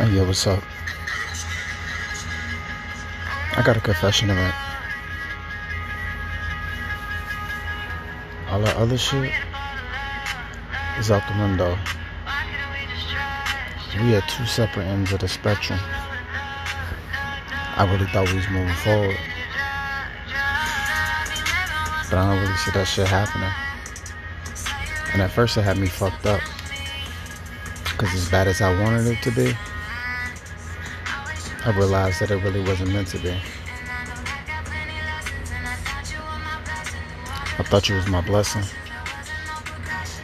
Hey, yo, what's up? I got a confession to make. All that other shit is out the window. We at two separate ends of the spectrum. I really thought we was moving forward. But I don't really see that shit happening. And at first it had me fucked up. Because as bad as I wanted it to be, I realized that it really wasn't meant to be. I thought you was my blessing.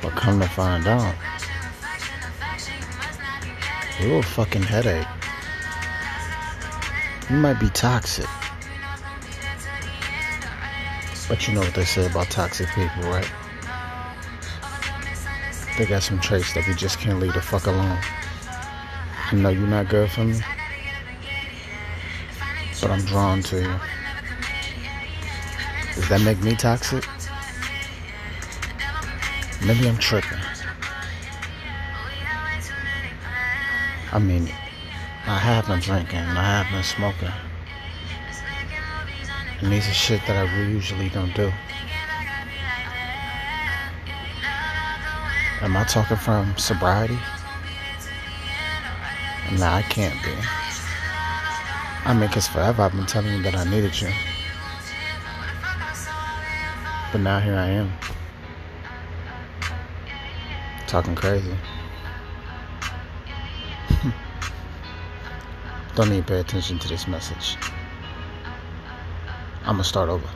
But come to find out, you a fucking headache. You might be toxic. But you know what they say about toxic people, right? They got some traits that we just can't leave the fuck alone. I know you're not good for me, but I'm drawn to. Does that make me toxic? Maybe I'm tripping. I mean, I have been drinking I have been smoking. And these are shit that I usually don't do. Am I talking from sobriety? Nah, I can't be. I mean, because forever I've been telling you that I needed you. But now here I am. Talking crazy. Don't need to pay attention to this message. I'm gonna start over.